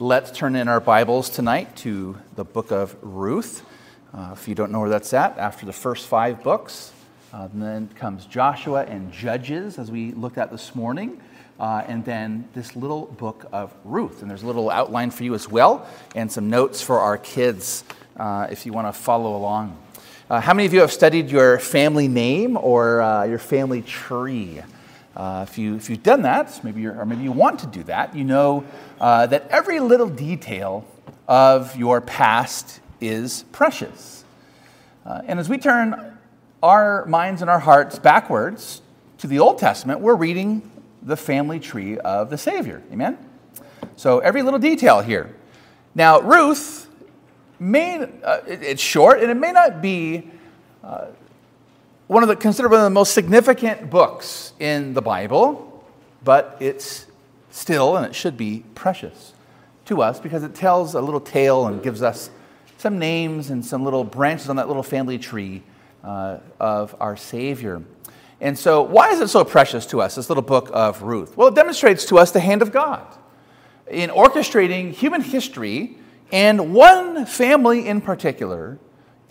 Let's turn in our Bibles tonight to the book of Ruth. Uh, if you don't know where that's at, after the first five books, uh, then comes Joshua and Judges, as we looked at this morning, uh, and then this little book of Ruth. And there's a little outline for you as well, and some notes for our kids uh, if you want to follow along. Uh, how many of you have studied your family name or uh, your family tree? Uh, if, you, if you've done that, maybe or maybe you want to do that, you know uh, that every little detail of your past is precious. Uh, and as we turn our minds and our hearts backwards to the Old Testament, we're reading the family tree of the Savior. Amen? So every little detail here. Now, Ruth may, uh, it, it's short and it may not be uh, one of the considered one of the most significant books in the Bible, but it's still and it should be precious to us because it tells a little tale and gives us some names and some little branches on that little family tree uh, of our Savior. And so, why is it so precious to us, this little book of Ruth? Well, it demonstrates to us the hand of God in orchestrating human history and one family in particular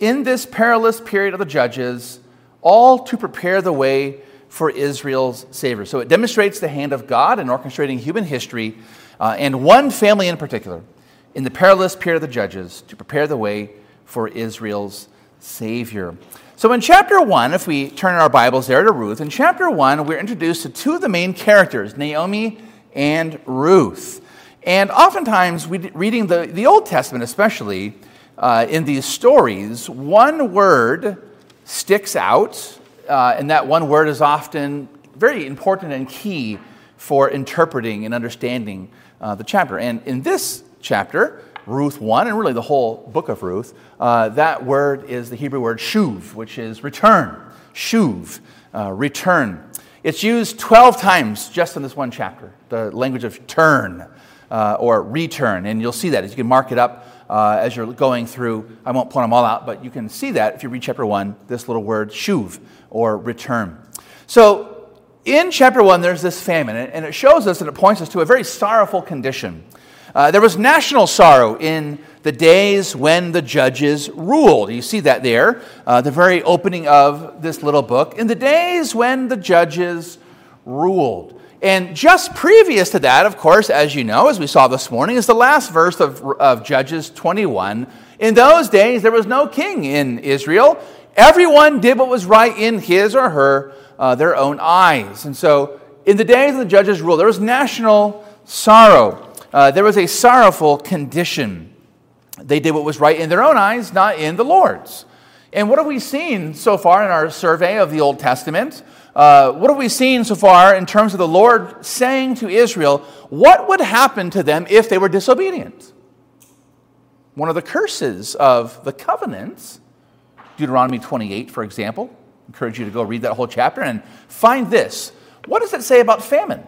in this perilous period of the Judges all to prepare the way for Israel's Savior. So it demonstrates the hand of God in orchestrating human history uh, and one family in particular in the perilous period of the Judges to prepare the way for Israel's Savior. So in chapter 1, if we turn our Bibles there to Ruth, in chapter 1, we're introduced to two of the main characters, Naomi and Ruth. And oftentimes, we, reading the, the Old Testament especially, uh, in these stories, one word sticks out, uh, and that one word is often very important and key for interpreting and understanding uh, the chapter. And in this chapter, Ruth 1, and really the whole book of Ruth, uh, that word is the Hebrew word shuv, which is return. Shuv, uh, return. It's used 12 times just in this one chapter, the language of turn uh, or return. And you'll see that as you can mark it up uh, as you're going through. I won't point them all out, but you can see that if you read chapter 1, this little word, shuv, or return. So in chapter 1, there's this famine, and it shows us and it points us to a very sorrowful condition. Uh, there was national sorrow in the days when the judges ruled. You see that there, uh, the very opening of this little book. In the days when the judges ruled. And just previous to that, of course, as you know, as we saw this morning, is the last verse of, of Judges 21. In those days, there was no king in Israel. Everyone did what was right in his or her, uh, their own eyes. And so, in the days of the judges' rule, there was national sorrow. Uh, there was a sorrowful condition. They did what was right in their own eyes, not in the Lord's. And what have we seen so far in our survey of the Old Testament? Uh, what have we seen so far in terms of the Lord saying to Israel what would happen to them if they were disobedient? One of the curses of the covenants, Deuteronomy 28, for example, I encourage you to go read that whole chapter and find this. What does it say about famine?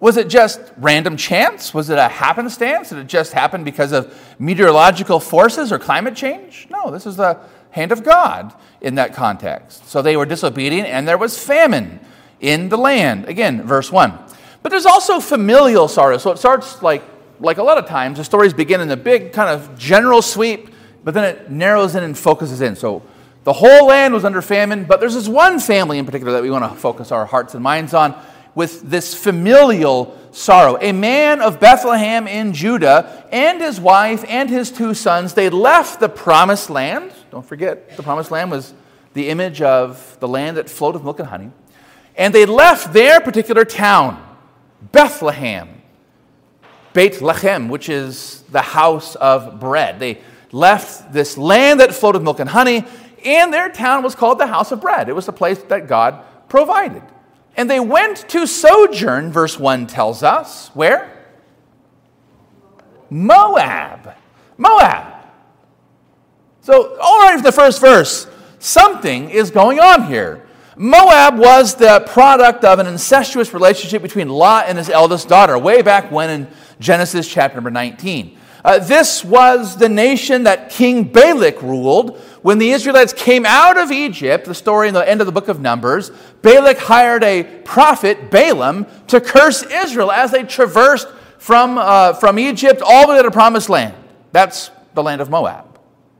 Was it just random chance? Was it a happenstance? Did it just happen because of meteorological forces or climate change? No, this is the hand of God in that context. So they were disobedient and there was famine in the land. Again, verse 1. But there's also familial sorrow. So it starts like, like a lot of times, the stories begin in a big kind of general sweep, but then it narrows in and focuses in. So the whole land was under famine, but there's this one family in particular that we want to focus our hearts and minds on with this familial sorrow. A man of Bethlehem in Judah and his wife and his two sons, they left the promised land. Don't forget, the promised land was the image of the land that flowed with milk and honey. And they left their particular town, Bethlehem, Beit Lechem, which is the house of bread. They left this land that flowed with milk and honey, and their town was called the house of bread. It was the place that God provided. And they went to sojourn, verse 1 tells us. Where? Moab. Moab. So, already from the first verse, something is going on here. Moab was the product of an incestuous relationship between Lot and his eldest daughter, way back when in Genesis chapter number 19. Uh, this was the nation that King Balak ruled when the Israelites came out of Egypt, the story in the end of the book of Numbers, Balak hired a prophet, Balaam, to curse Israel as they traversed from, uh, from Egypt all the way to the promised land. That's the land of Moab,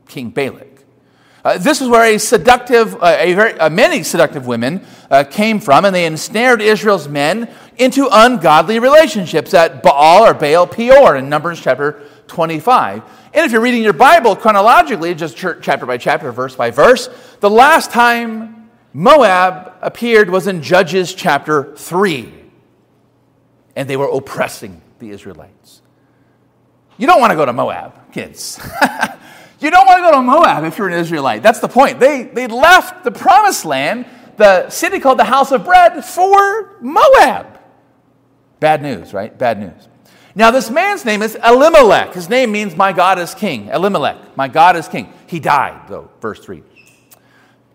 King Balak. Uh, this is where a seductive, uh, a very, uh, many seductive women uh, came from, and they ensnared Israel's men into ungodly relationships at Baal or Baal Peor in Numbers chapter 25. And if you're reading your Bible chronologically, just chapter by chapter, verse by verse, the last time Moab appeared was in Judges chapter 3. And they were oppressing the Israelites. You don't want to go to Moab, kids. You don't want to go to Moab if you're an Israelite. That's the point. They, they left the promised land, the city called the House of Bread, for Moab. Bad news, right? Bad news. Now, this man's name is Elimelech. His name means my God is king. Elimelech, my God is king. He died, though, verse 3.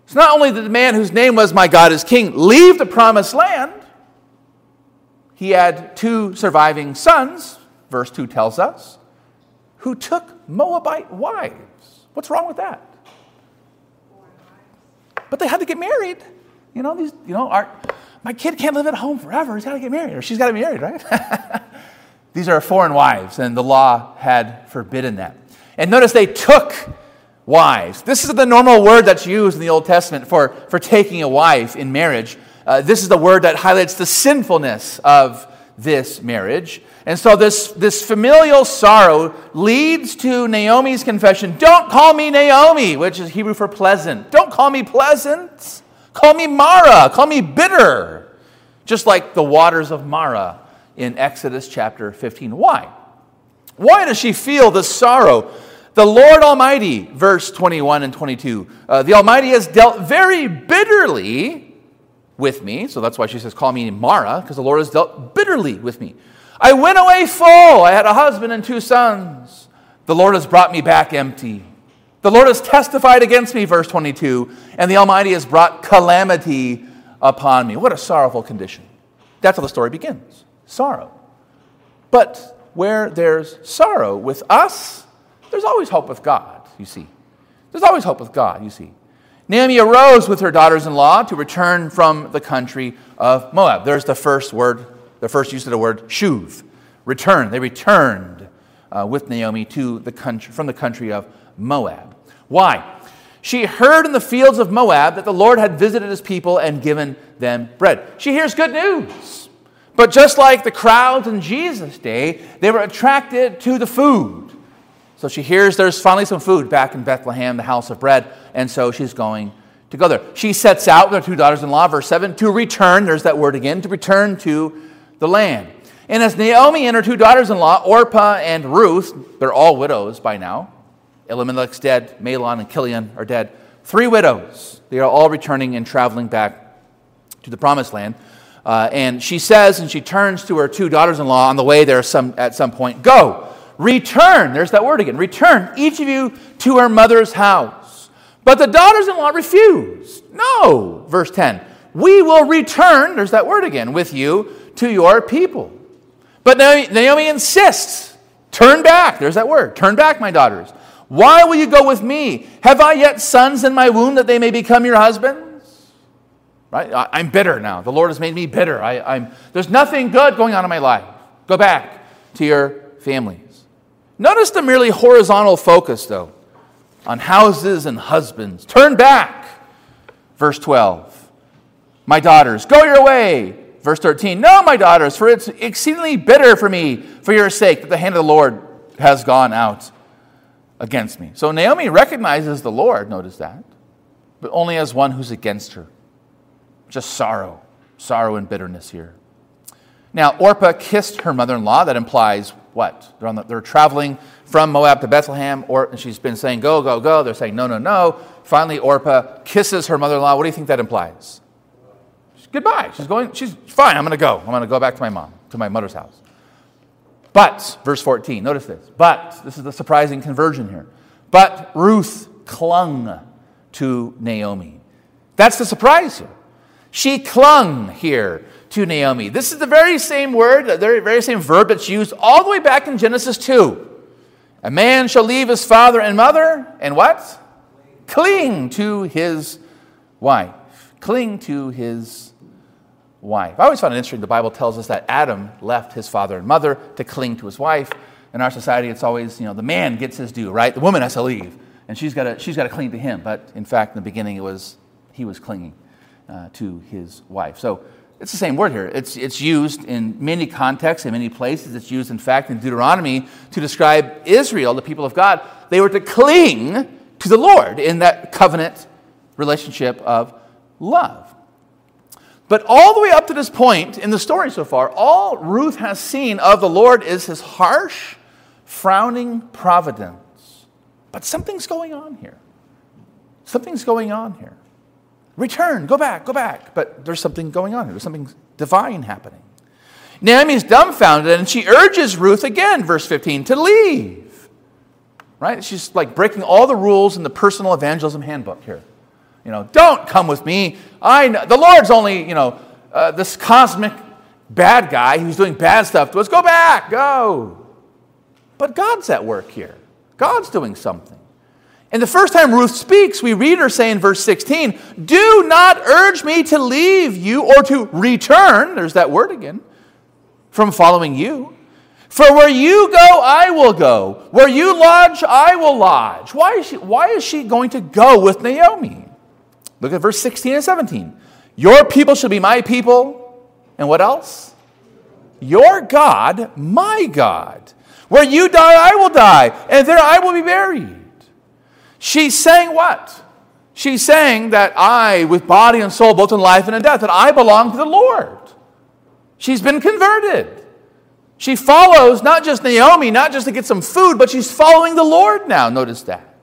So not only did the man whose name was my God is king leave the promised land, he had two surviving sons, verse 2 tells us, who took Moabite wives. What's wrong with that? But they had to get married. You know, these, you know, our, my kid can't live at home forever. He's got to get married, or she's got to be married, right? these are foreign wives, and the law had forbidden that. And notice they took wives. This is the normal word that's used in the Old Testament for, for taking a wife in marriage. Uh, this is the word that highlights the sinfulness of this marriage. And so this, this familial sorrow leads to Naomi's confession Don't call me Naomi, which is Hebrew for pleasant. Don't call me pleasant. Call me Mara. Call me bitter. Just like the waters of Mara in Exodus chapter 15. Why? Why does she feel this sorrow? The Lord Almighty, verse 21 and 22, uh, the Almighty has dealt very bitterly with me. So that's why she says, Call me Mara, because the Lord has dealt bitterly with me. I went away full. I had a husband and two sons. The Lord has brought me back empty. The Lord has testified against me, verse 22, and the Almighty has brought calamity upon me. What a sorrowful condition. That's how the story begins sorrow. But where there's sorrow with us, there's always hope with God, you see. There's always hope with God, you see. Naomi arose with her daughters in law to return from the country of Moab. There's the first word the first use of the word shuv, return. They returned uh, with Naomi to the country, from the country of Moab. Why? She heard in the fields of Moab that the Lord had visited his people and given them bread. She hears good news. But just like the crowds in Jesus' day, they were attracted to the food. So she hears there's finally some food back in Bethlehem, the house of bread, and so she's going to go there. She sets out with her two daughters in law, verse 7, to return, there's that word again, to return to the land. And as Naomi and her two daughters in law, Orpah and Ruth, they're all widows by now. Elimelech's dead, Mahlon and Chilion are dead. Three widows. They are all returning and traveling back to the promised land. Uh, and she says, and she turns to her two daughters in law on the way there some, at some point Go, return. There's that word again. Return, each of you, to her mother's house. But the daughters in law refused. No, verse 10. We will return, there's that word again, with you to your people. But Naomi insists, turn back. There's that word. Turn back, my daughters. Why will you go with me? Have I yet sons in my womb that they may become your husbands? Right? I'm bitter now. The Lord has made me bitter. I, am there's nothing good going on in my life. Go back to your families. Notice the merely horizontal focus, though, on houses and husbands. Turn back. Verse 12. My daughters, go your way. Verse 13 No, my daughters, for it's exceedingly bitter for me for your sake that the hand of the Lord has gone out against me. So Naomi recognizes the Lord, notice that, but only as one who's against her. Just sorrow, sorrow and bitterness here. Now, Orpah kissed her mother in law. That implies what? They're, the, they're traveling from Moab to Bethlehem, or, and she's been saying, Go, go, go. They're saying, No, no, no. Finally, Orpah kisses her mother in law. What do you think that implies? Goodbye. She's going, she's fine. I'm going to go. I'm going to go back to my mom, to my mother's house. But, verse 14, notice this. But, this is the surprising conversion here. But Ruth clung to Naomi. That's the surprise here. She clung here to Naomi. This is the very same word, the very, same verb that's used all the way back in Genesis 2. A man shall leave his father and mother and what? Cling to his wife. Cling to his wife. I always found it interesting. The Bible tells us that Adam left his father and mother to cling to his wife. In our society, it's always, you know, the man gets his due, right? The woman has to leave, and she's got to, she's to cling to him. But in fact, in the beginning, it was he was clinging uh, to his wife. So it's the same word here. It's, it's used in many contexts, in many places. It's used, in fact, in Deuteronomy to describe Israel, the people of God. They were to cling to the Lord in that covenant relationship of love. But all the way up to this point in the story so far, all Ruth has seen of the Lord is his harsh, frowning providence. But something's going on here. Something's going on here. Return, go back, go back. But there's something going on here. There's something divine happening. Naomi's dumbfounded and she urges Ruth again, verse 15, to leave. Right? She's like breaking all the rules in the personal evangelism handbook here. You know, don't come with me. I know, the Lord's only, you know, uh, this cosmic bad guy who's doing bad stuff to us. Go back, go. But God's at work here. God's doing something. And the first time Ruth speaks, we read her say in verse 16, Do not urge me to leave you or to return, there's that word again, from following you. For where you go, I will go. Where you lodge, I will lodge. Why is she, why is she going to go with Naomi? Look at verse 16 and 17. Your people shall be my people. And what else? Your God, my God. Where you die, I will die, and there I will be buried. She's saying what? She's saying that I, with body and soul, both in life and in death, that I belong to the Lord. She's been converted. She follows not just Naomi, not just to get some food, but she's following the Lord now. Notice that.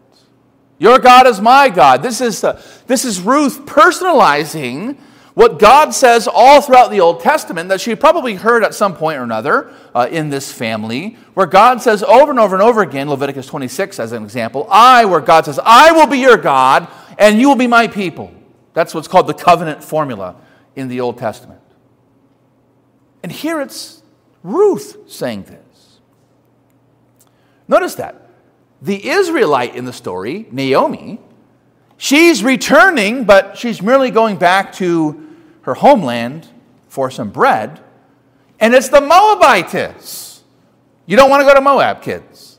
Your God is my God. This is, uh, this is Ruth personalizing what God says all throughout the Old Testament that she probably heard at some point or another uh, in this family, where God says over and over and over again, Leviticus 26 as an example, I, where God says, I will be your God and you will be my people. That's what's called the covenant formula in the Old Testament. And here it's Ruth saying this. Notice that. The Israelite in the story, Naomi, She's returning, but she's merely going back to her homeland for some bread. And it's the Moabitess. You don't want to go to Moab, kids.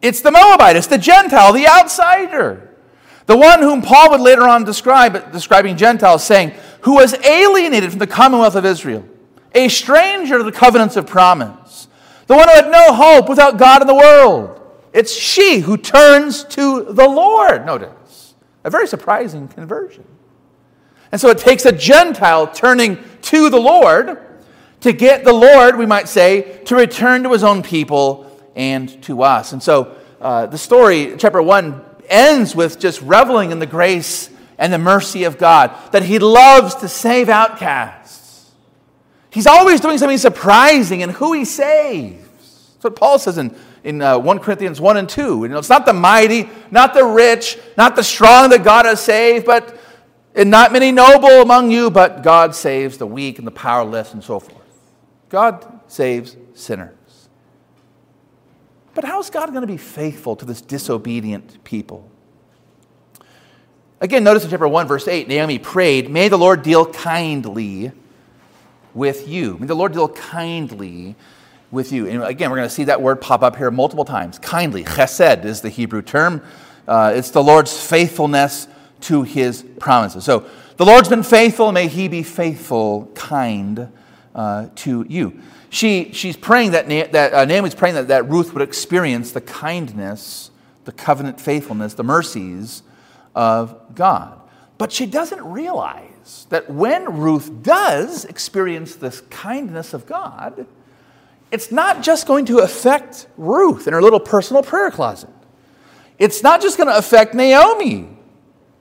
It's the Moabitess, the Gentile, the outsider. The one whom Paul would later on describe, describing Gentiles, saying, who was alienated from the commonwealth of Israel, a stranger to the covenants of promise, the one who had no hope without God in the world. It's she who turns to the Lord. Notice. A very surprising conversion. And so it takes a Gentile turning to the Lord to get the Lord, we might say, to return to his own people and to us. And so uh, the story, chapter 1, ends with just reveling in the grace and the mercy of God, that he loves to save outcasts. He's always doing something surprising in who he saves. That's what Paul says in in uh, 1 Corinthians 1 and 2. You know, it's not the mighty, not the rich, not the strong that God has saved, but and not many noble among you, but God saves the weak and the powerless and so forth. God saves sinners. But how is God going to be faithful to this disobedient people? Again, notice in chapter 1, verse 8, Naomi prayed, May the Lord deal kindly with you. May the Lord deal kindly with you. And again, we're going to see that word pop up here multiple times. Kindly, chesed is the Hebrew term. Uh, it's the Lord's faithfulness to his promises. So the Lord's been faithful, may he be faithful, kind uh, to you. She, she's praying that, that uh, Naomi's praying that, that Ruth would experience the kindness, the covenant faithfulness, the mercies of God. But she doesn't realize that when Ruth does experience this kindness of God, it's not just going to affect Ruth in her little personal prayer closet. It's not just going to affect Naomi,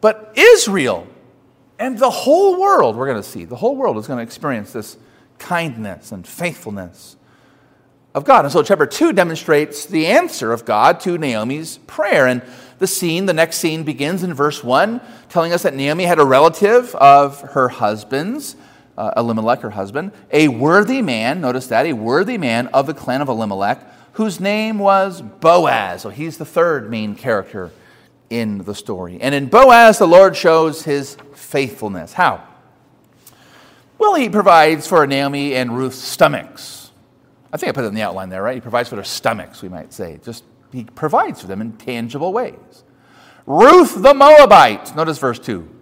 but Israel and the whole world, we're going to see. The whole world is going to experience this kindness and faithfulness of God. And so, chapter 2 demonstrates the answer of God to Naomi's prayer. And the scene, the next scene, begins in verse 1, telling us that Naomi had a relative of her husband's uh, Elimelech, her husband, a worthy man, notice that, a worthy man of the clan of Elimelech, whose name was Boaz. So he's the third main character in the story. And in Boaz, the Lord shows his faithfulness. How? Well, he provides for Naomi and Ruth's stomachs. I think I put it in the outline there, right? He provides for their stomachs, we might say. Just he provides for them in tangible ways. Ruth the Moabite, notice verse 2.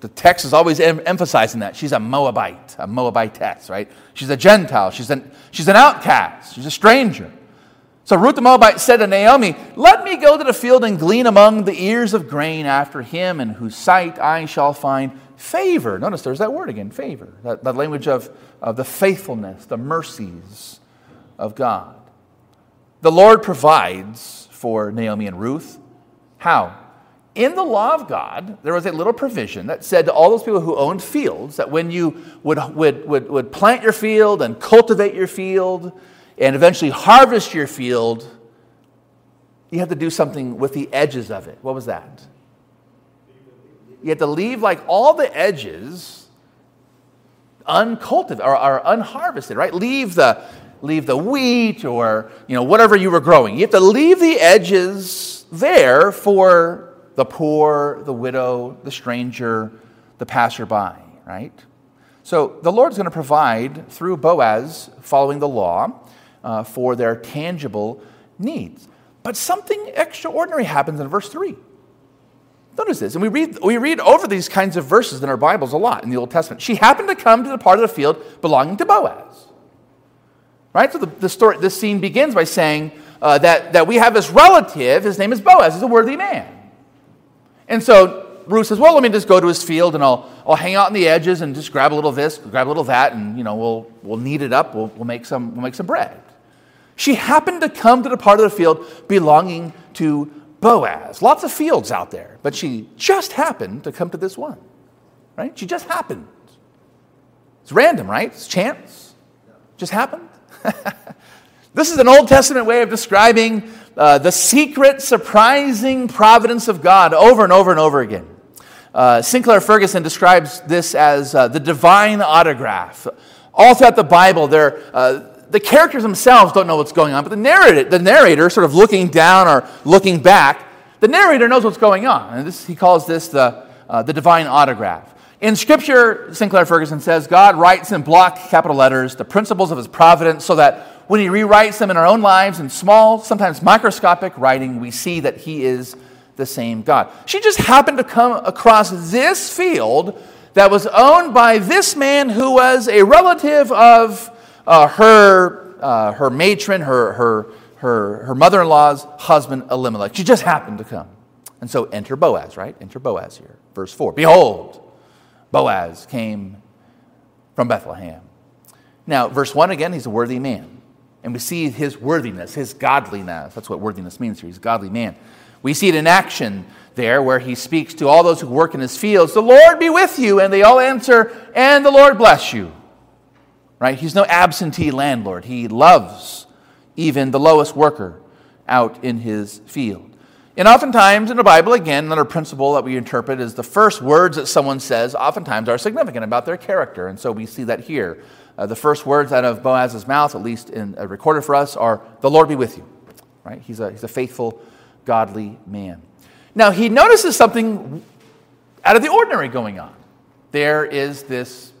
The text is always em- emphasizing that. She's a Moabite, a Moabitess, right? She's a Gentile. She's an, she's an outcast. She's a stranger. So Ruth the Moabite said to Naomi, Let me go to the field and glean among the ears of grain after him, in whose sight I shall find favor. Notice there's that word again, favor. That, that language of, of the faithfulness, the mercies of God. The Lord provides for Naomi and Ruth. How? In the law of God, there was a little provision that said to all those people who owned fields that when you would, would, would, would plant your field and cultivate your field, and eventually harvest your field, you had to do something with the edges of it. What was that? You had to leave like all the edges uncultivated or, or unharvested, right? Leave the leave the wheat or you know whatever you were growing. You have to leave the edges there for the poor, the widow, the stranger, the passerby, right? So the Lord's going to provide through Boaz, following the law, uh, for their tangible needs. But something extraordinary happens in verse 3. Notice this, and we read, we read over these kinds of verses in our Bibles a lot in the Old Testament. She happened to come to the part of the field belonging to Boaz. Right? So the, the story, this scene begins by saying uh, that, that we have this relative, his name is Boaz, he's a worthy man. And so Ruth says, Well, let me just go to his field and I'll, I'll hang out on the edges and just grab a little this, grab a little that, and you know, we'll, we'll knead it up, we'll, we'll, make some, we'll make some bread. She happened to come to the part of the field belonging to Boaz. Lots of fields out there, but she just happened to come to this one, right? She just happened. It's random, right? It's chance. Just happened. this is an Old Testament way of describing uh, the secret, surprising providence of God over and over and over again. Uh, Sinclair Ferguson describes this as uh, the divine autograph. All throughout the Bible, there, uh, the characters themselves don't know what's going on, but the narrator, the narrator, sort of looking down or looking back, the narrator knows what's going on. And this, he calls this the, uh, the divine autograph. In Scripture, Sinclair Ferguson says, God writes in block capital letters the principles of his providence so that when he rewrites them in our own lives in small, sometimes microscopic writing, we see that he is the same God. She just happened to come across this field that was owned by this man who was a relative of uh, her, uh, her matron, her, her, her, her mother in law's husband, Elimelech. She just happened to come. And so enter Boaz, right? Enter Boaz here. Verse 4 Behold, Boaz came from Bethlehem. Now, verse 1 again, he's a worthy man. And we see his worthiness, his godliness. That's what worthiness means here. He's a godly man. We see it in action there where he speaks to all those who work in his fields The Lord be with you. And they all answer, And the Lord bless you right? He's no absentee landlord. He loves even the lowest worker out in his field. And oftentimes in the Bible, again, another principle that we interpret is the first words that someone says oftentimes are significant about their character. And so we see that here. Uh, the first words out of Boaz's mouth, at least in, uh, recorded for us, are, The Lord be with you. Right? He's a, he's a faithful, godly man. Now, he notices something out of the ordinary going on. There is this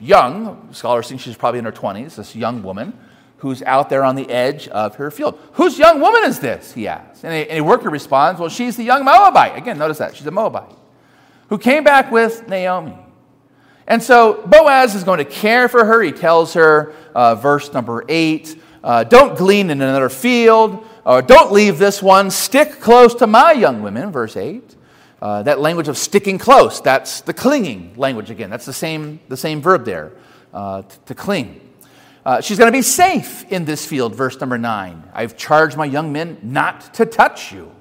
young, scholars think she's probably in her 20s, this young woman who's out there on the edge of her field. Whose young woman is this? He asks. And a, and a worker responds, Well, she's the young Moabite. Again, notice that. She's a Moabite who came back with Naomi. And so Boaz is going to care for her. He tells her, uh, verse number eight, uh, don't glean in another field, or don't leave this one. Stick close to my young women, verse 8. Uh, that language of sticking close, that's the clinging language again. That's the same, the same verb there, uh, to, to, cling. Uh, she's going to be safe in this field, verse number nine. I've charged my young men not to touch you.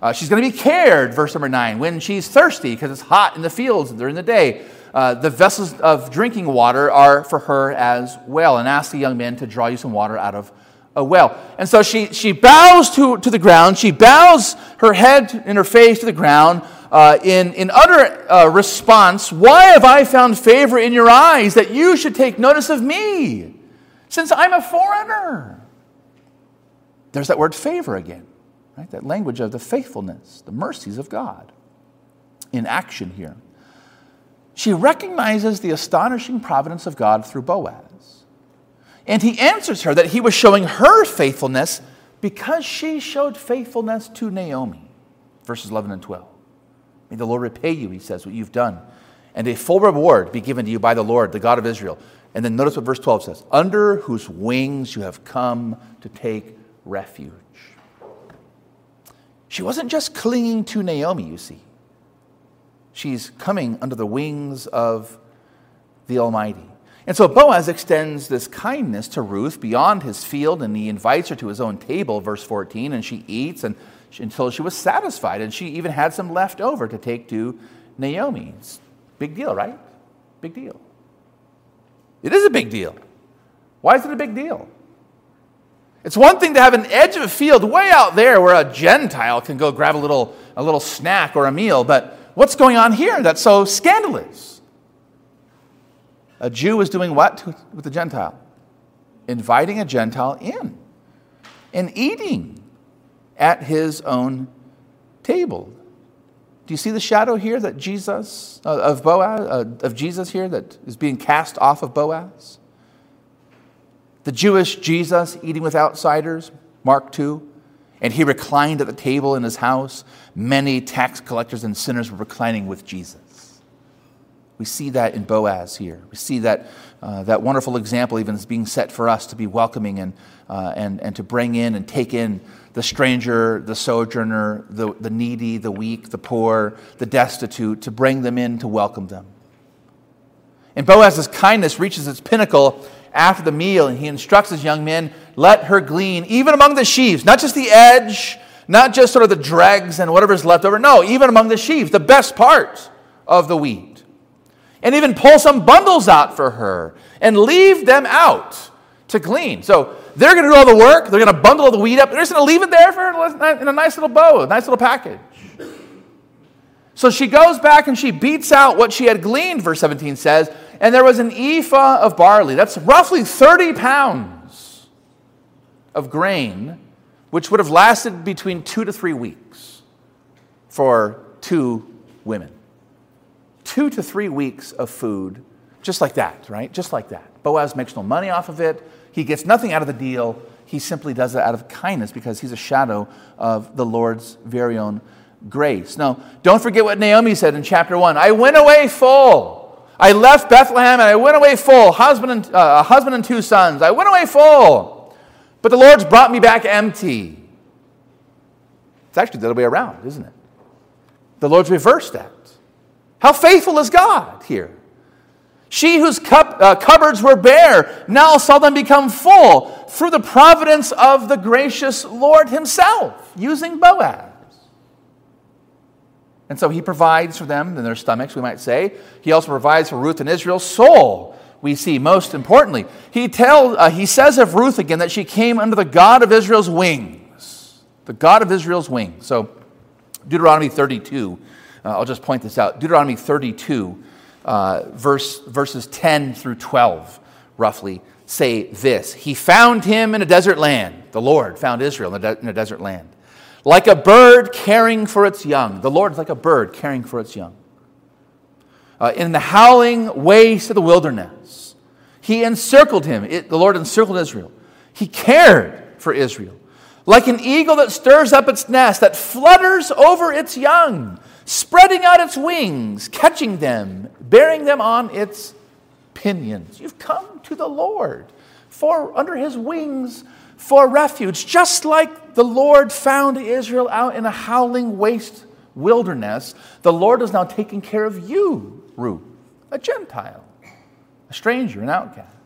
Uh, she's going to be cared, verse number nine, when she's thirsty because it's hot in the fields during the day. Uh, the vessels of drinking water are for her as well. And ask the young men to draw you some water out of a well. And so she, she bows to, to the ground. She bows her head and her face to the ground uh, in, in utter uh, response, Why have I found favor in your eyes that you should take notice of me, since I'm a foreigner? There's that word favor again, right? That language of the faithfulness, the mercies of God in action here. She recognizes the astonishing providence of God through Boaz. And he answers her that he was showing her faithfulness because she showed faithfulness to Naomi. Verses 11 and 12. May the Lord repay you, he says, what you've done, and a full reward be given to you by the Lord, the God of Israel. And then notice what verse 12 says under whose wings you have come to take refuge. She wasn't just clinging to Naomi, you see. She's coming under the wings of the Almighty. And so Boaz extends this kindness to Ruth beyond his field, and he invites her to his own table, verse 14, and she eats and until she was satisfied, and she even had some left over to take to Naomi. It's big deal, right? Big deal. It is a big deal. Why is it a big deal? It's one thing to have an edge of a field way out there where a Gentile can go grab a little, a little snack or a meal, but what's going on here that's so scandalous? A Jew is doing what with the Gentile? Inviting a Gentile in and eating at his own table. Do you see the shadow here that Jesus, uh, of Boaz, uh, of Jesus here that is being cast off of Boaz? The Jewish Jesus eating with outsiders, Mark 2. And he reclined at the table in his house. Many tax collectors and sinners were reclining with Jesus. We see that in Boaz here. We see that, uh, that wonderful example even is being set for us to be welcoming and, uh, and, and to bring in and take in the stranger, the sojourner, the, the needy, the weak, the poor, the destitute, to bring them in to welcome them. And Boaz's kindness reaches its pinnacle after the meal, and he instructs his young men let her glean, even among the sheaves, not just the edge, not just sort of the dregs and whatever's left over. No, even among the sheaves, the best part of the wheat and even pull some bundles out for her and leave them out to glean. So they're going to do all the work. They're going to bundle all the wheat up. They're just going to leave it there for in a nice little bow, a nice little package. So she goes back and she beats out what she had gleaned, verse 17 says, and there was an ephah of barley. That's roughly 30 pounds of grain, which would have lasted between two to three weeks for two women two to three weeks of food, just like that, right? Just like that. Boaz makes no money off of it. He gets nothing out of the deal. He simply does it out of kindness because he's a shadow of the Lord's very own grace. Now, don't forget what Naomi said in chapter 1 I went away full. I left Bethlehem and I went away full, husband and, uh, a husband and two sons. I went away full, but the Lord's brought me back empty. It's actually the other way around, isn't it? The Lord's reversed that. How faithful is God here? She whose cup, uh, cupboards were bare now saw them become full through the providence of the gracious Lord Himself, using Boaz. And so He provides for them in their stomachs, we might say. He also provides for Ruth and Israel's soul. We see most importantly, he, tell, uh, he says of Ruth again that she came under the God of Israel's wings. The God of Israel's wings. So, Deuteronomy 32 uh, I'll just point this out. Deuteronomy 32, uh, verse, verses 10 through 12, roughly, say this He found him in a desert land. The Lord found Israel in a, de- in a desert land. Like a bird caring for its young. The Lord is like a bird caring for its young. Uh, in the howling waste of the wilderness, He encircled him. It, the Lord encircled Israel. He cared for Israel. Like an eagle that stirs up its nest, that flutters over its young spreading out its wings, catching them, bearing them on its pinions. You've come to the Lord for under his wings for refuge, just like the Lord found Israel out in a howling waste wilderness. The Lord is now taking care of you, Ruth, a Gentile, a stranger, an outcast.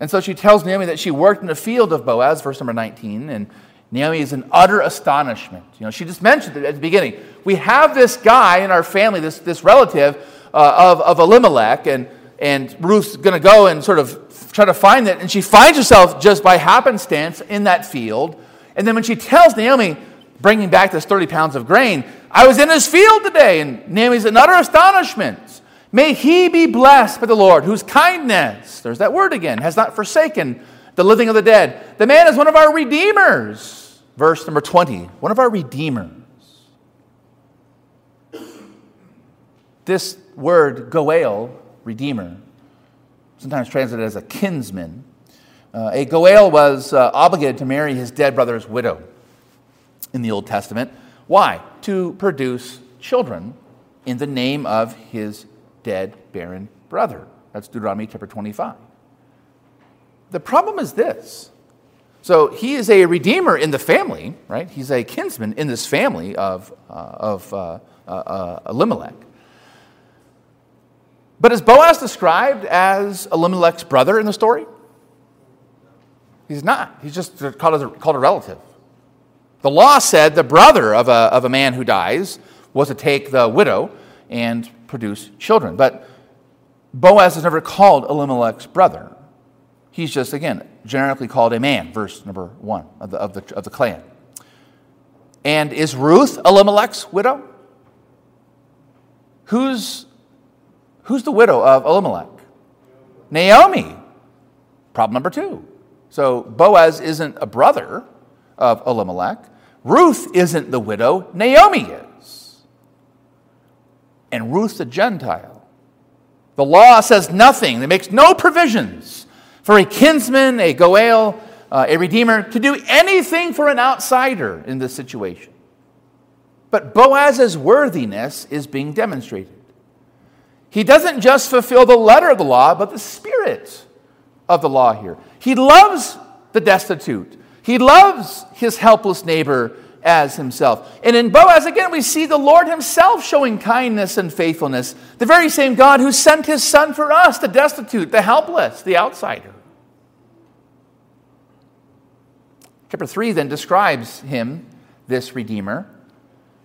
And so she tells Naomi that she worked in the field of Boaz, verse number 19, and Naomi is in utter astonishment. You know, she just mentioned it at the beginning. We have this guy in our family, this, this relative uh, of, of Elimelech, and, and Ruth's going to go and sort of try to find it. And she finds herself just by happenstance in that field. And then when she tells Naomi, bringing back this 30 pounds of grain, I was in his field today. And Naomi's in utter astonishment. May he be blessed by the Lord, whose kindness, there's that word again, has not forsaken the living of the dead. The man is one of our redeemers verse number 20, one of our redeemers. This word, goel, redeemer, sometimes translated as a kinsman, uh, a goel was uh, obligated to marry his dead brother's widow in the Old Testament. Why? To produce children in the name of his dead, barren brother. That's Deuteronomy chapter 25. The problem is this. So he is a redeemer in the family, right? He's a kinsman in this family of, uh, of uh, uh, uh Elimelech. But is Boaz described as Elimelech's brother in the story? He's not. He's just called a, called a relative. The law said the brother of a, of a man who dies was to take the widow and produce children. But Boaz is never called Elimelech's brother. He's just, again, generically called a man, verse number one of the, of the, of the clan. And is Ruth Elimelech's widow? Who's, who's the widow of Elimelech? Naomi. Problem number two. So Boaz isn't a brother of Elimelech. Ruth isn't the widow, Naomi is. And Ruth's a Gentile. The law says nothing, it makes no provisions for a kinsman, a goel, uh, a redeemer to do anything for an outsider in this situation. But Boaz's worthiness is being demonstrated. He doesn't just fulfill the letter of the law, but the spirit of the law here. He loves the destitute. He loves his helpless neighbor as himself. And in Boaz, again, we see the Lord himself showing kindness and faithfulness. The very same God who sent his son for us, the destitute, the helpless, the outsider. Chapter 3 then describes him, this Redeemer.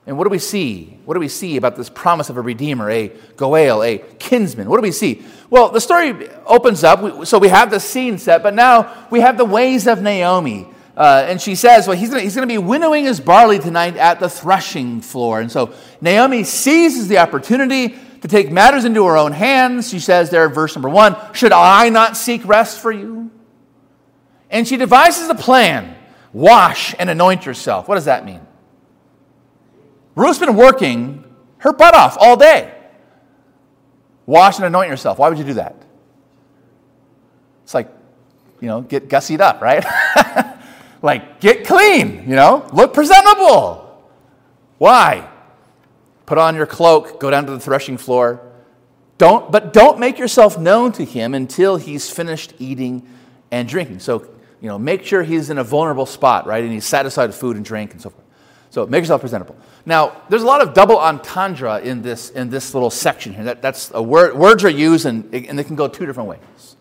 And what do we see? What do we see about this promise of a Redeemer, a Goel, a kinsman? What do we see? Well, the story opens up, so we have the scene set, but now we have the ways of Naomi. Uh, and she says, well, he's going to be winnowing his barley tonight at the threshing floor. And so Naomi seizes the opportunity to take matters into her own hands. She says there, verse number one, Should I not seek rest for you? And she devises a plan wash and anoint yourself. What does that mean? Ruth's been working her butt off all day. Wash and anoint yourself. Why would you do that? It's like, you know, get gussied up, right? Like, get clean, you know, look presentable. Why? Put on your cloak, go down to the threshing floor. Don't, but don't make yourself known to him until he's finished eating and drinking. So, you know, make sure he's in a vulnerable spot, right? And he's satisfied with food and drink and so forth. So make yourself presentable. Now, there's a lot of double entendre in this, in this little section here. That, that's a word, words are used and, and they can go two different ways.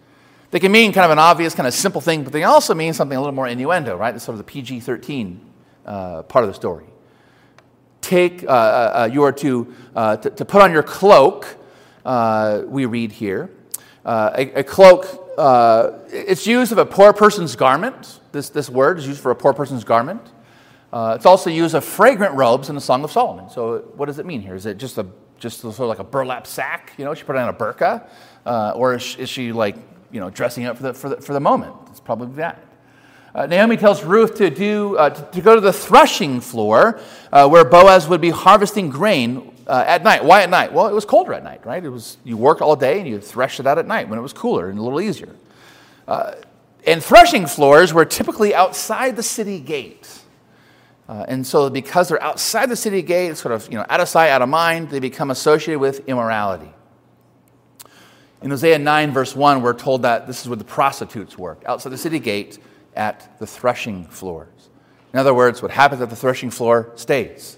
They can mean kind of an obvious, kind of simple thing, but they also mean something a little more innuendo, right? It's sort of the PG 13 uh, part of the story. Take, uh, uh, uh you are to, uh, to, to, put on your cloak, uh, we read here. A, a, cloak, it's used of a poor person's garment. This, this word is used for a poor person's garment. it's also used of fragrant robes in the Song of Solomon. So, what does it mean here? Is it just a just sort of like a burlap sack? You know, she put on a burqa, or is, is she like you know, dressing up for the, for the, for the moment. It's probably that. Uh, Naomi tells Ruth to, do, uh, to, to, go to the threshing floor uh, where Boaz would be harvesting grain uh, at night. Why at night? Well, it was colder at night, right? It was, you worked all day and you threshed it out at night when it was cooler and a little easier. Uh, and threshing floors were typically outside the city gate. Uh, and so, because they're outside the city gate, sort of you know, out of sight, out of mind, they become associated with immorality. In Hosea 9, verse 1, we're told that this is where the prostitutes work, outside the city gate at the threshing floors. In other words, what happens at the threshing floor stays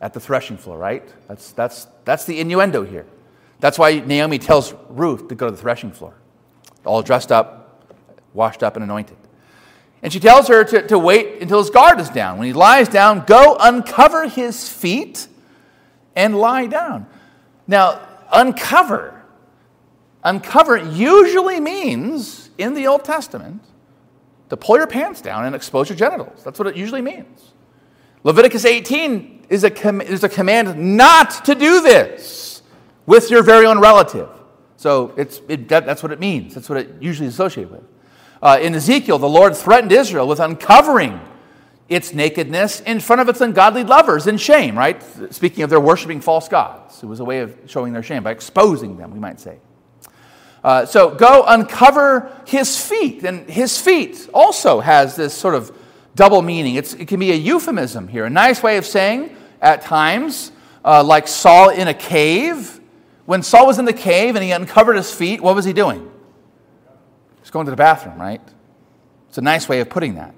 at the threshing floor, right? That's, that's, that's the innuendo here. That's why Naomi tells Ruth to go to the threshing floor, all dressed up, washed up, and anointed. And she tells her to, to wait until his guard is down. When he lies down, go uncover his feet and lie down. Now, uncover Uncover usually means, in the Old Testament, to pull your pants down and expose your genitals. That's what it usually means. Leviticus 18 is a, com- is a command not to do this with your very own relative. So it's, it, that, that's what it means. That's what it usually is associated with. Uh, in Ezekiel, the Lord threatened Israel with uncovering its nakedness in front of its ungodly lovers in shame, right? Speaking of their worshiping false gods, it was a way of showing their shame by exposing them, we might say. Uh, so go uncover his feet. And his feet also has this sort of double meaning. It's, it can be a euphemism here, a nice way of saying at times, uh, like Saul in a cave. When Saul was in the cave and he uncovered his feet, what was he doing? He's going to the bathroom, right? It's a nice way of putting that,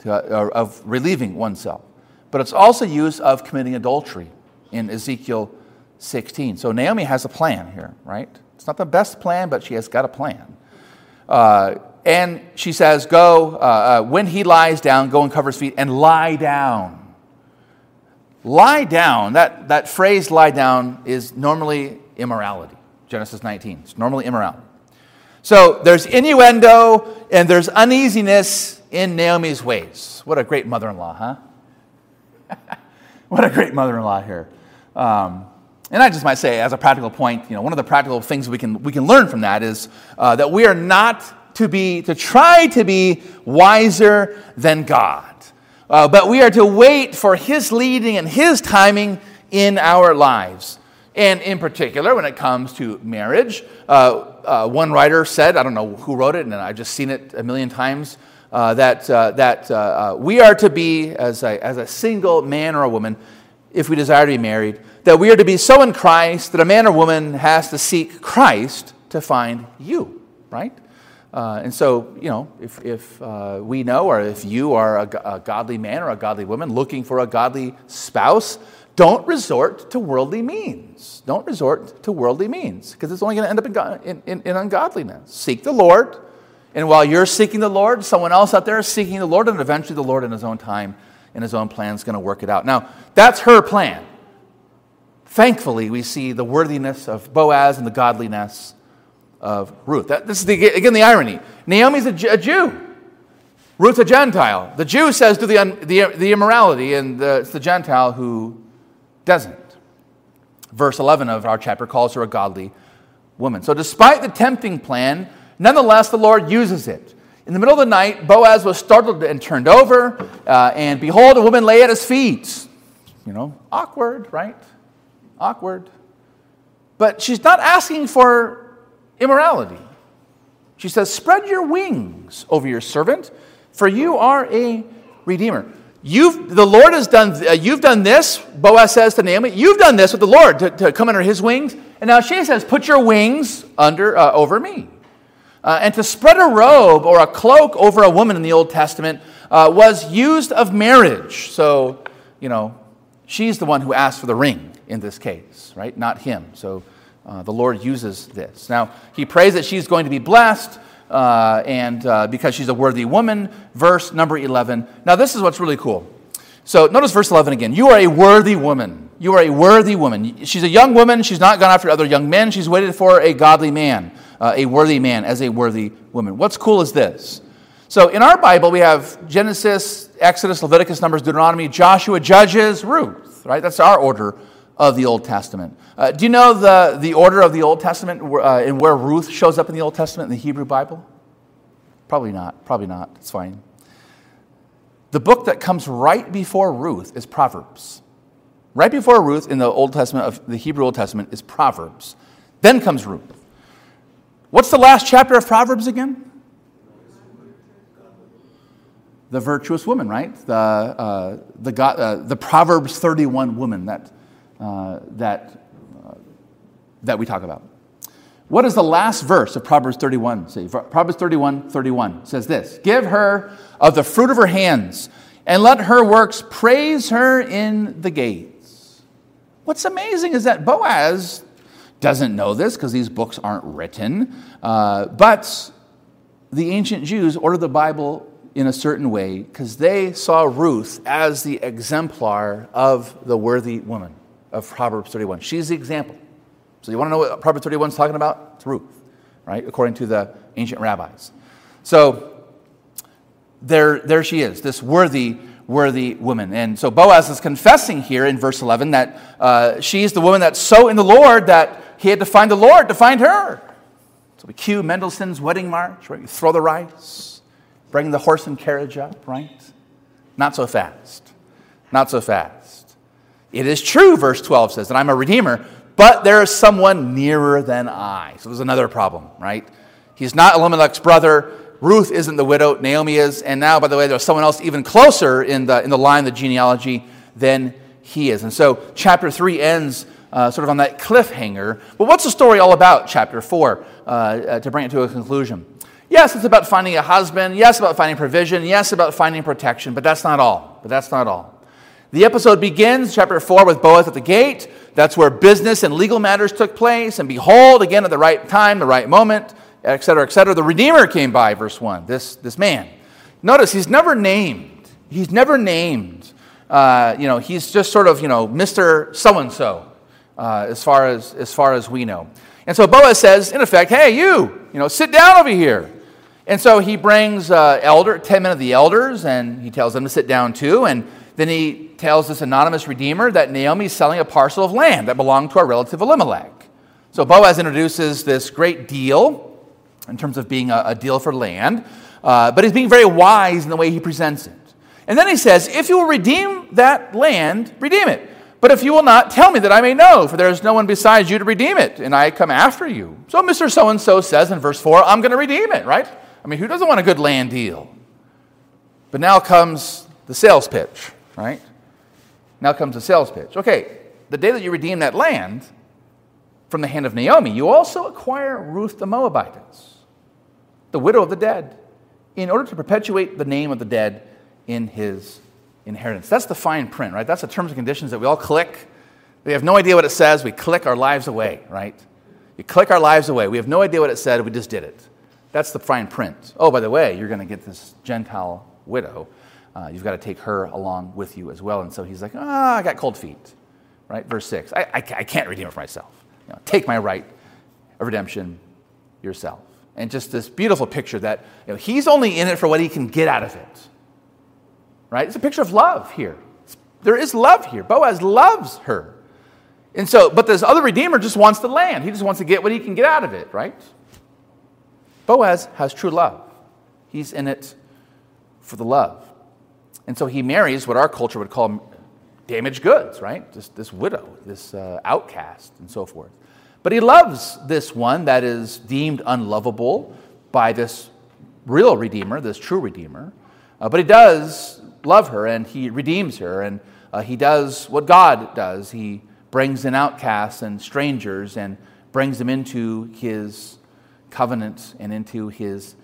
to, uh, of relieving oneself. But it's also used of committing adultery in Ezekiel 16. So Naomi has a plan here, right? It's not the best plan, but she has got a plan. Uh, and she says, Go, uh, uh, when he lies down, go and cover his feet and lie down. Lie down, that, that phrase lie down is normally immorality. Genesis 19. It's normally immorality. So there's innuendo and there's uneasiness in Naomi's ways. What a great mother in law, huh? what a great mother in law here. Um, and I just might say, as a practical point, you know, one of the practical things we can, we can learn from that is uh, that we are not to be, to try to be wiser than God. Uh, but we are to wait for His leading and His timing in our lives. And in particular, when it comes to marriage, uh, uh, one writer said, I don't know who wrote it, and I've just seen it a million times, uh, that, uh, that we are to be, as a, as a single man or a woman, if we desire to be married, that we are to be so in Christ that a man or woman has to seek Christ to find you, right? Uh, and so, you know, if, if we know, or if you are a, a godly man or a godly woman looking for a godly spouse, don't resort to worldly means. Don't resort to worldly means because it's only going to end up in, in, in, ungodliness. Seek the Lord. And while you're seeking the Lord, someone else out there is seeking the Lord, and eventually the Lord, in His own time, in His own plan, is going to work it out. Now, that's her plan. Thankfully, we see the worthiness of Boaz and the godliness of Ruth. That, this is, the, again, the irony. Naomi's a, a Jew. Ruth's a Gentile. The Jew says, do the, the, the immorality, and the, it's the Gentile who doesn't. Verse 11 of our chapter calls her a godly woman. So, despite the tempting plan, nonetheless, the Lord uses it. In the middle of the night, Boaz was startled and turned over, uh, and behold, a woman lay at his feet. You know, awkward, right? Awkward. But she's not asking for immorality. She says, Spread your wings over your servant, for you are a redeemer. You've, the Lord has done, uh, you've done this, Boaz says to Naomi, you've done this with the Lord to, to come under his wings. And now she says, put your wings under, uh, over me. Uh, and to spread a robe or a cloak over a woman in the Old Testament uh, was used of marriage. So, you know, she's the one who asked for the ring in this case, right? Not him. So uh, the Lord uses this. Now, he prays that she's going to be blessed uh, and uh, because she's a worthy woman. Verse number 11. Now, this is what's really cool. So, notice verse 11 again. You are a worthy woman. You are a worthy woman. She's a young woman. She's not gone after other young men. She's waited for a godly man, uh, a worthy man, as a worthy woman. What's cool is this. So, in our Bible, we have Genesis, Exodus, Leviticus, Numbers, Deuteronomy, Joshua, Judges, Ruth, right? That's our order of the Old Testament. Uh, do you know the, the order of the Old Testament uh, and where Ruth shows up in the Old Testament in the Hebrew Bible? Probably not. Probably not. It's fine. The book that comes right before Ruth is Proverbs. Right before Ruth in the Old Testament of the Hebrew Old Testament is Proverbs. Then comes Ruth. What's the last chapter of Proverbs again? The virtuous woman, right? The, uh, the, uh, the Proverbs 31 woman that uh, that, uh, that we talk about. What does the last verse of Proverbs 31 say? Proverbs 31 31 says this Give her of the fruit of her hands, and let her works praise her in the gates. What's amazing is that Boaz doesn't know this because these books aren't written, uh, but the ancient Jews ordered the Bible in a certain way because they saw Ruth as the exemplar of the worthy woman of Proverbs 31. She's the example. So you want to know what Proverbs 31 is talking about? It's Ruth, right? According to the ancient rabbis. So there, there she is, this worthy, worthy woman. And so Boaz is confessing here in verse 11 that uh, she's the woman that's so in the Lord that he had to find the Lord to find her. So we cue Mendelssohn's wedding march, right? You throw the rice, bring the horse and carriage up, right? Not so fast. Not so fast. It is true, verse 12 says, that I'm a redeemer, but there is someone nearer than I. So there's another problem, right? He's not Elimelech's brother. Ruth isn't the widow. Naomi is. And now, by the way, there's someone else even closer in the, in the line, of the genealogy, than he is. And so chapter 3 ends uh, sort of on that cliffhanger. But what's the story all about, chapter 4, uh, uh, to bring it to a conclusion? Yes, it's about finding a husband. Yes, about finding provision. Yes, about finding protection. But that's not all. But that's not all. The episode begins, chapter 4, with Boaz at the gate. That's where business and legal matters took place. And behold, again, at the right time, the right moment, et cetera, et cetera, the Redeemer came by, verse 1, this, this man. Notice he's never named. He's never named. Uh, you know, he's just sort of, you know, Mr. So and so, as far as as far as we know. And so Boaz says, in effect, hey, you, you know, sit down over here. And so he brings uh, elder, 10 men of the elders, and he tells them to sit down too. And then he tells this anonymous redeemer that Naomi is selling a parcel of land that belonged to our relative Elimelech. So Boaz introduces this great deal in terms of being a, a deal for land, uh, but he's being very wise in the way he presents it. And then he says, If you will redeem that land, redeem it. But if you will not, tell me that I may know, for there is no one besides you to redeem it, and I come after you. So Mr. So and so says in verse 4, I'm going to redeem it, right? I mean, who doesn't want a good land deal? But now comes the sales pitch, right? Now comes the sales pitch. Okay, the day that you redeem that land from the hand of Naomi, you also acquire Ruth the Moabitess, the widow of the dead, in order to perpetuate the name of the dead in his inheritance. That's the fine print, right? That's the terms and conditions that we all click. We have no idea what it says. We click our lives away, right? We click our lives away. We have no idea what it said. We just did it. That's the fine print. Oh, by the way, you're going to get this Gentile widow. Uh, you've got to take her along with you as well. And so he's like, ah, oh, I got cold feet, right? Verse 6. I, I, I can't redeem it for myself. You know, take my right of redemption yourself. And just this beautiful picture that you know, he's only in it for what he can get out of it. Right? It's a picture of love here. There is love here. Boaz loves her. And so, but this other redeemer just wants the land. He just wants to get what he can get out of it, right? Boaz has true love. He's in it for the love. And so he marries what our culture would call damaged goods, right? This, this widow, this uh, outcast, and so forth. But he loves this one that is deemed unlovable by this real Redeemer, this true Redeemer. Uh, but he does love her and he redeems her and uh, he does what God does. He brings in outcasts and strangers and brings them into his covenant and into his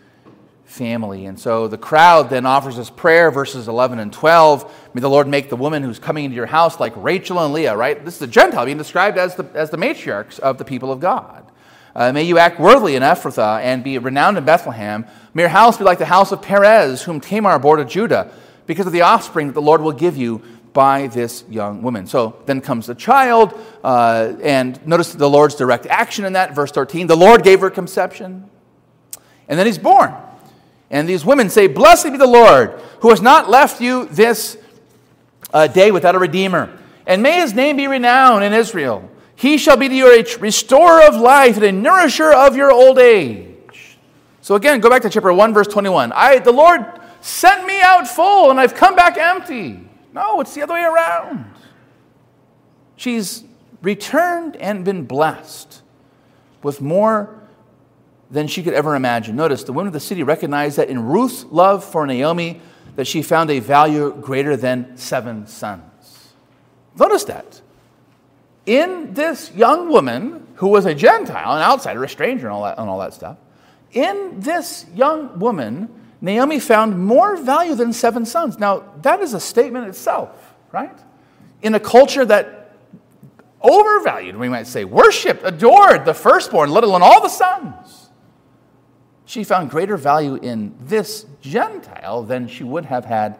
family. And so the crowd then offers us prayer, verses 11 and 12. May the Lord make the woman who's coming into your house like Rachel and Leah, right? This is a Gentile being described as the, as the matriarchs of the people of God. Uh, may you act worthily in Ephrathah and be renowned in Bethlehem. May your house be like the house of Perez, whom Tamar bore to Judah, because of the offspring that the Lord will give you by this young woman. So then comes the child, uh, and notice the Lord's direct action in that, verse 13. The Lord gave her conception, and then he's born. And these women say, Blessed be the Lord, who has not left you this uh, day without a redeemer. And may his name be renowned in Israel. He shall be to you a restorer of life and a nourisher of your old age. So again, go back to chapter 1, verse 21. I, the Lord sent me out full, and I've come back empty. No, it's the other way around. She's returned and been blessed with more than she could ever imagine. Notice the women of the city recognized that in Ruth's love for Naomi, that she found a value greater than seven sons. Notice that. In this young woman who was a Gentile, an outsider, a stranger, and all that, and all that stuff, in this young woman, Naomi found more value than seven sons. Now, that is a statement itself, right? In a culture that overvalued, we might say, worshiped, adored the firstborn, let alone all the sons she found greater value in this Gentile than she would have had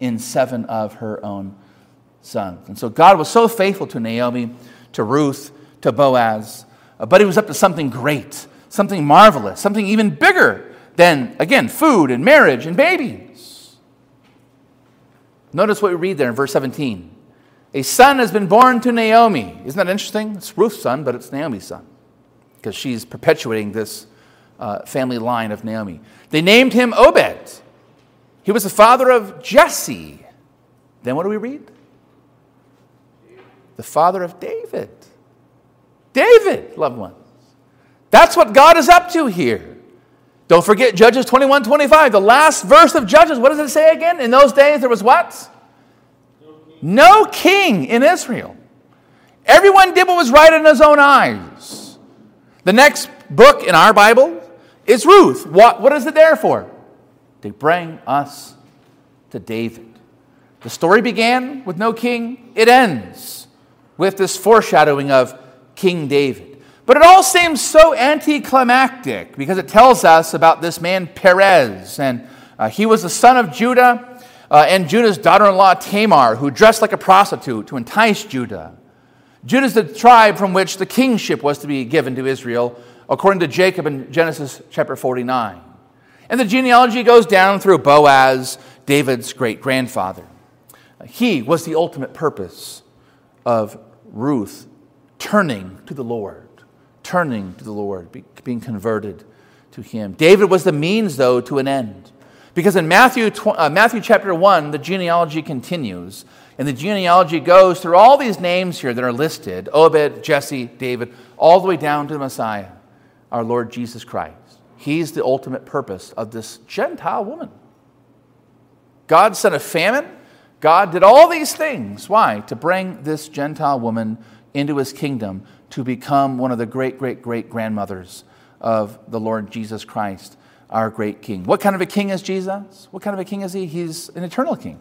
in seven of her own sons. And so God was so faithful to Naomi, to Ruth, to Boaz, uh, but he was up to something great, something marvelous, something even bigger than, again, food and marriage and babies. Notice what we read there in verse 17. A son has been born to Naomi. Isn't that interesting? It's Ruth's son, but it's Naomi's son because she's perpetuating this uh, family line of Naomi. They named him Obed. He was the father of Jesse. Then what do we read? The father of David. David, loved ones. That's what God is up to here. Don't forget Judges 21 25, the last verse of Judges. What does it say again? In those days there was what? No king in Israel. Everyone did what was right in his own eyes. The next book in our Bible is Ruth. What, what is it there for? They bring us to David. The story began with no king, it ends with this foreshadowing of King David. But it all seems so anticlimactic because it tells us about this man Perez, and uh, he was the son of Judah uh, and Judah's daughter in law Tamar, who dressed like a prostitute to entice Judah. Judah is the tribe from which the kingship was to be given to Israel, according to Jacob in Genesis chapter 49. And the genealogy goes down through Boaz, David's great grandfather. He was the ultimate purpose of Ruth turning to the Lord, turning to the Lord, being converted to Him. David was the means, though, to an end. Because in Matthew, uh, Matthew chapter 1, the genealogy continues. And the genealogy goes through all these names here that are listed Obed, Jesse, David, all the way down to the Messiah, our Lord Jesus Christ. He's the ultimate purpose of this Gentile woman. God sent a famine. God did all these things. Why? To bring this Gentile woman into his kingdom to become one of the great, great, great grandmothers of the Lord Jesus Christ, our great king. What kind of a king is Jesus? What kind of a king is he? He's an eternal king.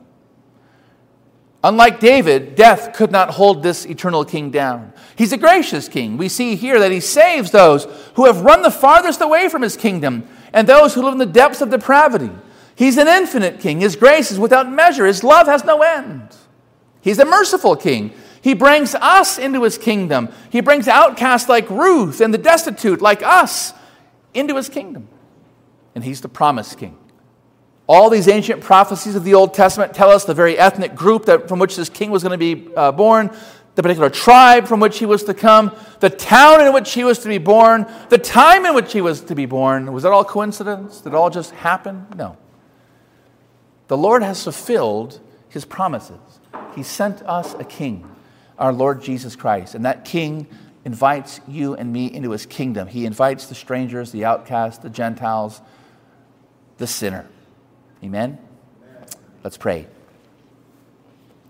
Unlike David, death could not hold this eternal king down. He's a gracious king. We see here that he saves those who have run the farthest away from his kingdom and those who live in the depths of depravity. He's an infinite king. His grace is without measure. His love has no end. He's a merciful king. He brings us into his kingdom. He brings outcasts like Ruth and the destitute like us into his kingdom. And he's the promised king. All these ancient prophecies of the Old Testament tell us the very ethnic group that, from which this king was going to be uh, born, the particular tribe from which he was to come, the town in which he was to be born, the time in which he was to be born. Was that all coincidence? Did it all just happen? No. The Lord has fulfilled his promises. He sent us a king, our Lord Jesus Christ, and that king invites you and me into his kingdom. He invites the strangers, the outcasts, the Gentiles, the sinner. Amen? Let's pray.